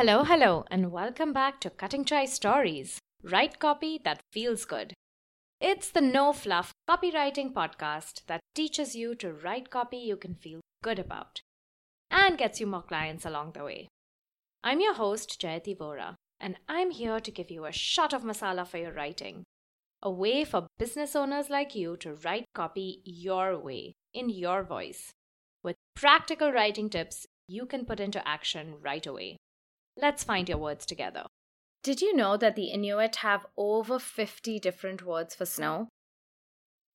Hello, hello, and welcome back to Cutting Chai Stories. Write copy that feels good. It's the no fluff copywriting podcast that teaches you to write copy you can feel good about and gets you more clients along the way. I'm your host, Jayati Vora, and I'm here to give you a shot of masala for your writing. A way for business owners like you to write copy your way, in your voice, with practical writing tips you can put into action right away. Let's find your words together. Did you know that the Inuit have over 50 different words for snow?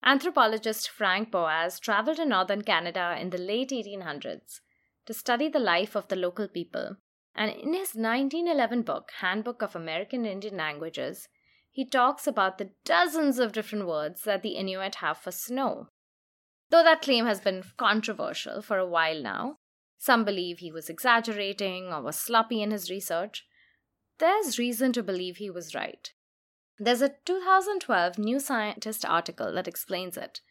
Anthropologist Franz Boas traveled to northern Canada in the late 1800s to study the life of the local people, and in his 1911 book, Handbook of American Indian Languages, he talks about the dozens of different words that the Inuit have for snow. Though that claim has been controversial for a while now, some believe he was exaggerating or was sloppy in his research. There's reason to believe he was right. There's a 2012 New Scientist article that explains it,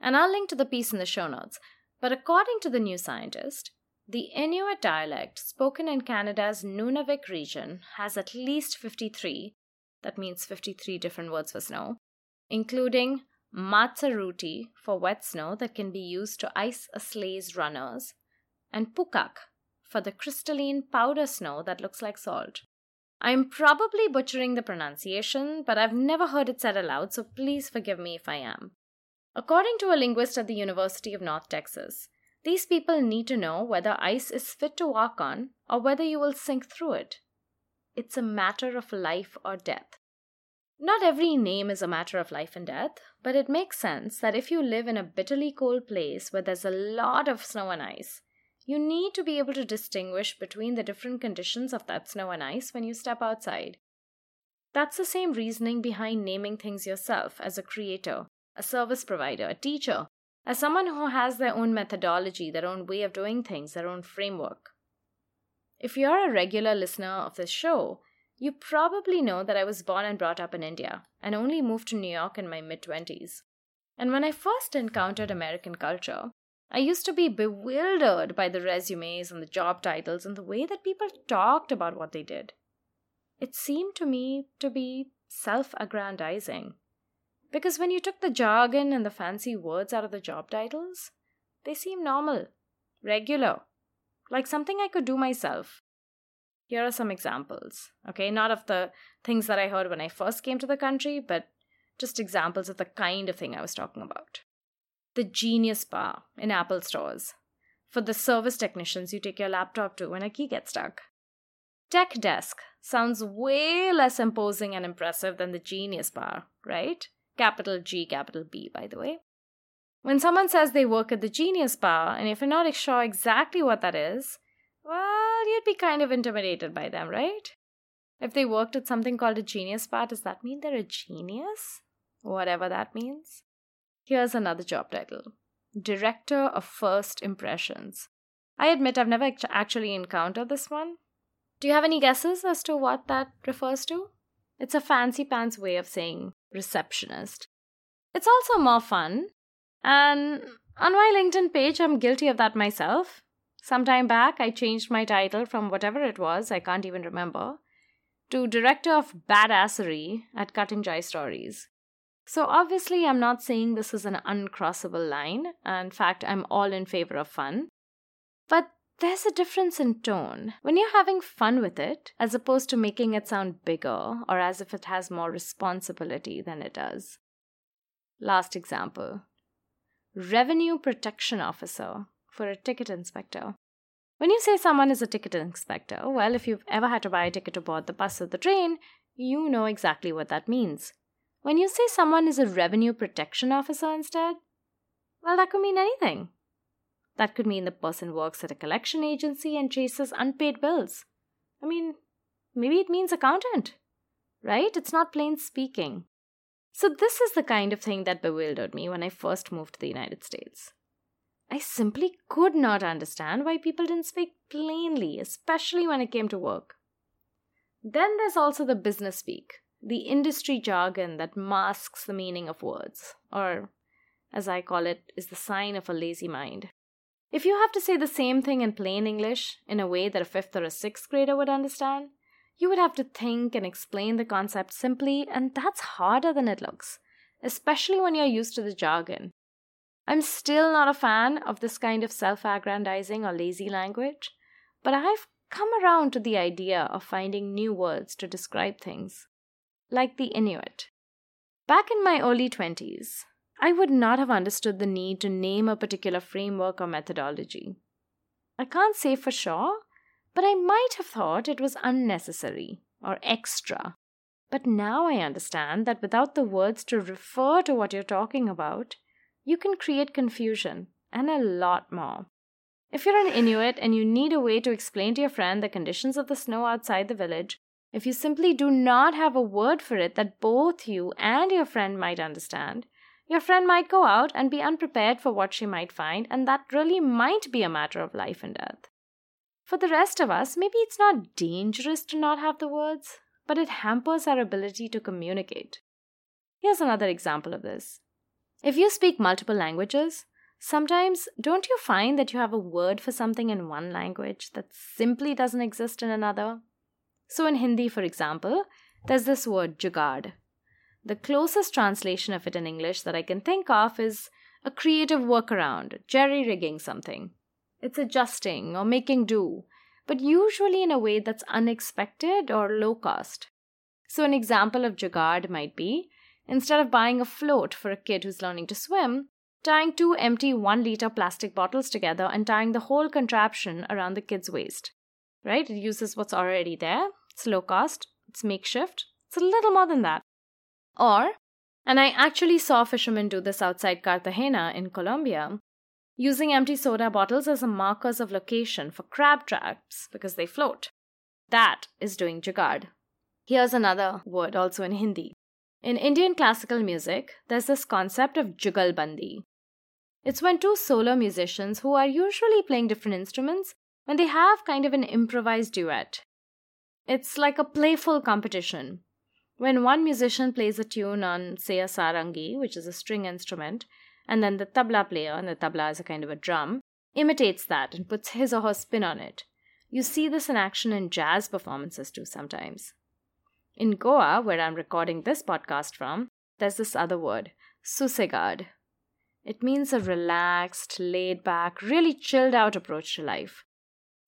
and I'll link to the piece in the show notes. But according to the New Scientist, the Inuit dialect spoken in Canada's Nunavik region has at least 53, that means 53 different words for snow, including matsaaruti for wet snow that can be used to ice a sleigh's runners, and pukak for the crystalline powder snow that looks like salt. I'm probably butchering the pronunciation, but I've never heard it said aloud, so please forgive me if I am. According to a linguist at the University of North Texas, these people need to know whether ice is fit to walk on or whether you will sink through it. It's a matter of life or death. Not every name is a matter of life and death, but it makes sense that if you live in a bitterly cold place where there's a lot of snow and ice, you need to be able to distinguish between the different conditions of that snow and ice when you step outside. That's the same reasoning behind naming things yourself as a creator, a service provider, a teacher, as someone who has their own methodology, their own way of doing things, their own framework. If you're a regular listener of this show, you probably know that I was born and brought up in India and only moved to New York in my mid 20s. And when I first encountered American culture, I used to be bewildered by the resumes and the job titles and the way that people talked about what they did. It seemed to me to be self aggrandizing. Because when you took the jargon and the fancy words out of the job titles, they seemed normal, regular, like something I could do myself. Here are some examples, okay? Not of the things that I heard when I first came to the country, but just examples of the kind of thing I was talking about the Genius Bar in Apple stores. For the service technicians you take your laptop to when a key gets stuck. Tech Desk sounds way less imposing and impressive than the Genius Bar, right? Capital G, capital B, by the way. When someone says they work at the Genius Bar, and if you're not sure exactly what that is, well, you'd be kind of intimidated by them, right? If they worked at something called a Genius Bar, does that mean they're a genius? Whatever that means. Here's another job title Director of First Impressions. I admit I've never actually encountered this one. Do you have any guesses as to what that refers to? It's a fancy pants way of saying receptionist. It's also more fun. And on my LinkedIn page, I'm guilty of that myself. Some time back, I changed my title from whatever it was, I can't even remember, to Director of Badassery at Cutting Chai Stories. So, obviously, I'm not saying this is an uncrossable line. In fact, I'm all in favor of fun. But there's a difference in tone. When you're having fun with it, as opposed to making it sound bigger or as if it has more responsibility than it does. Last example Revenue Protection Officer for a ticket inspector. When you say someone is a ticket inspector, well, if you've ever had to buy a ticket to board the bus or the train, you know exactly what that means. When you say someone is a revenue protection officer instead, well, that could mean anything. That could mean the person works at a collection agency and chases unpaid bills. I mean, maybe it means accountant, right? It's not plain speaking. So, this is the kind of thing that bewildered me when I first moved to the United States. I simply could not understand why people didn't speak plainly, especially when it came to work. Then there's also the business speak, the industry jargon that masks the meaning of words, or as I call it, is the sign of a lazy mind. If you have to say the same thing in plain English in a way that a fifth or a sixth grader would understand, you would have to think and explain the concept simply, and that's harder than it looks, especially when you're used to the jargon. I'm still not a fan of this kind of self aggrandizing or lazy language, but I've come around to the idea of finding new words to describe things, like the Inuit. Back in my early 20s, I would not have understood the need to name a particular framework or methodology. I can't say for sure, but I might have thought it was unnecessary or extra. But now I understand that without the words to refer to what you're talking about, you can create confusion and a lot more. If you're an Inuit and you need a way to explain to your friend the conditions of the snow outside the village, if you simply do not have a word for it that both you and your friend might understand, your friend might go out and be unprepared for what she might find, and that really might be a matter of life and death. For the rest of us, maybe it's not dangerous to not have the words, but it hampers our ability to communicate. Here's another example of this. If you speak multiple languages, sometimes don't you find that you have a word for something in one language that simply doesn't exist in another? So, in Hindi, for example, there's this word jugaad, the closest translation of it in English that I can think of is a creative workaround, jerry rigging something. It's adjusting or making do, but usually in a way that's unexpected or low cost. So, an example of jugaad might be instead of buying a float for a kid who's learning to swim, tying two empty one liter plastic bottles together and tying the whole contraption around the kid's waist. Right? It uses what's already there, it's low cost, it's makeshift, it's a little more than that. Or, and I actually saw fishermen do this outside Cartagena in Colombia, using empty soda bottles as markers of location for crab traps because they float. That is doing jugaad. Here's another word also in Hindi. In Indian classical music, there's this concept of jugalbandi. It's when two solo musicians who are usually playing different instruments when they have kind of an improvised duet. It's like a playful competition when one musician plays a tune on, say, a sarangi, which is a string instrument, and then the tabla player, and the tabla is a kind of a drum, imitates that and puts his or her spin on it. You see this in action in jazz performances too sometimes. In Goa, where I'm recording this podcast from, there's this other word, sossegado. It means a relaxed, laid back, really chilled out approach to life.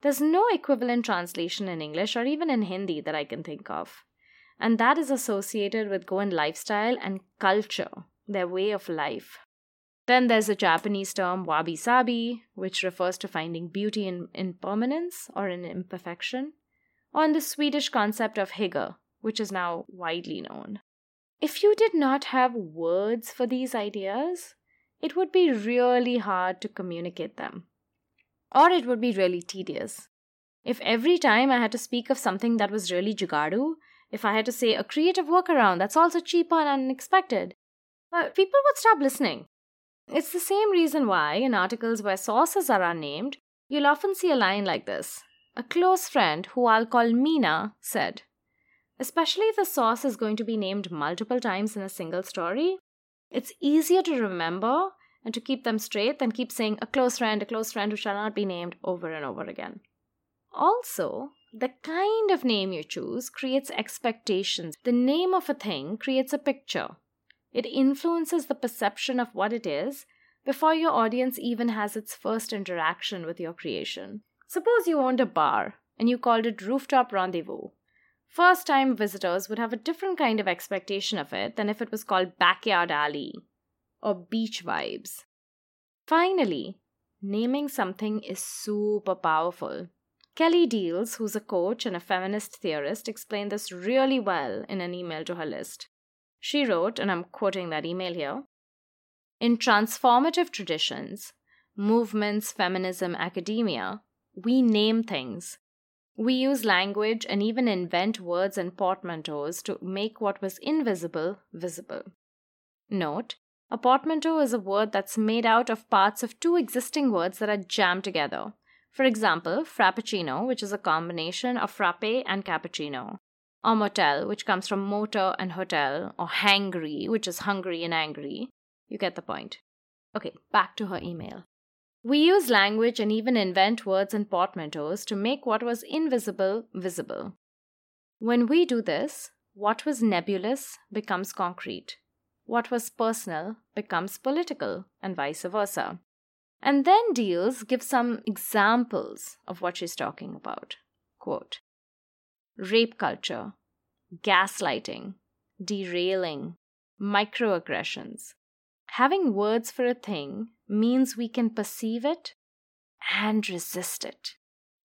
There's no equivalent translation in English or even in Hindi that I can think of and that is associated with Goan lifestyle and culture, their way of life. Then there's a Japanese term wabi sabi, which refers to finding beauty in impermanence or in imperfection, or in the Swedish concept of hygge, which is now widely known. If you did not have words for these ideas, it would be really hard to communicate them. Or it would be really tedious. If every time I had to speak of something that was really jugaadu, if I had to say a creative workaround that's also cheaper and unexpected, people would stop listening. It's the same reason why, in articles where sources are unnamed, you'll often see a line like this A close friend, who I'll call Mina, said. Especially if the source is going to be named multiple times in a single story, it's easier to remember and to keep them straight than keep saying a close friend, a close friend who shall not be named over and over again. Also, the kind of name you choose creates expectations. The name of a thing creates a picture. It influences the perception of what it is before your audience even has its first interaction with your creation. Suppose you owned a bar and you called it Rooftop Rendezvous. First time visitors would have a different kind of expectation of it than if it was called Backyard Alley or Beach Vibes. Finally, naming something is super powerful. Kelly Diels, who's a coach and a feminist theorist, explained this really well in an email to her list. She wrote, and I'm quoting that email here In transformative traditions, movements, feminism, academia, we name things. We use language and even invent words and portmanteaus to make what was invisible visible. Note, a portmanteau is a word that's made out of parts of two existing words that are jammed together. For example, frappuccino, which is a combination of frappe and cappuccino, or motel, which comes from motor and hotel, or hangry, which is hungry and angry. You get the point. Okay, back to her email. We use language and even invent words and portmanteaus to make what was invisible visible. When we do this, what was nebulous becomes concrete. What was personal becomes political, and vice versa. And then Diels gives some examples of what she's talking about. Quote Rape culture, gaslighting, derailing, microaggressions. Having words for a thing means we can perceive it and resist it.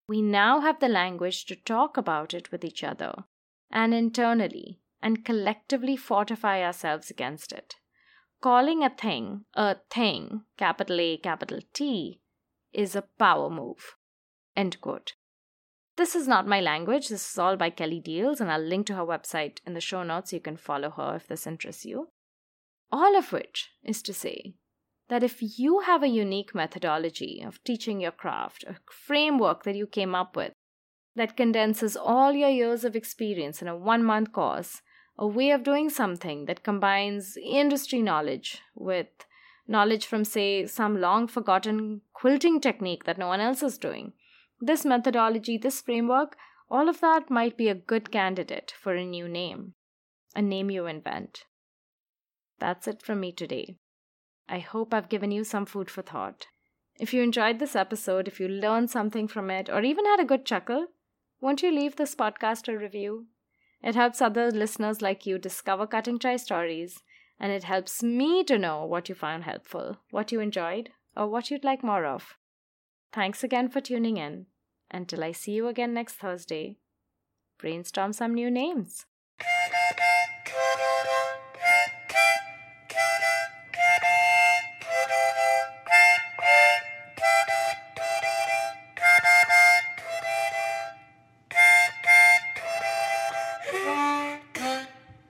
We now have the language to talk about it with each other and internally and collectively fortify ourselves against it. Calling a thing a thing, capital A, capital T, is a power move. End quote. This is not my language. This is all by Kelly Diels, and I'll link to her website in the show notes you can follow her if this interests you. All of which is to say that if you have a unique methodology of teaching your craft, a framework that you came up with that condenses all your years of experience in a one month course, a way of doing something that combines industry knowledge with knowledge from, say, some long forgotten quilting technique that no one else is doing. This methodology, this framework, all of that might be a good candidate for a new name, a name you invent. That's it from me today. I hope I've given you some food for thought. If you enjoyed this episode, if you learned something from it, or even had a good chuckle, won't you leave this podcast a review? It helps other listeners like you discover Cutting Chai Stories, and it helps me to know what you found helpful, what you enjoyed, or what you'd like more of. Thanks again for tuning in. Until I see you again next Thursday, brainstorm some new names.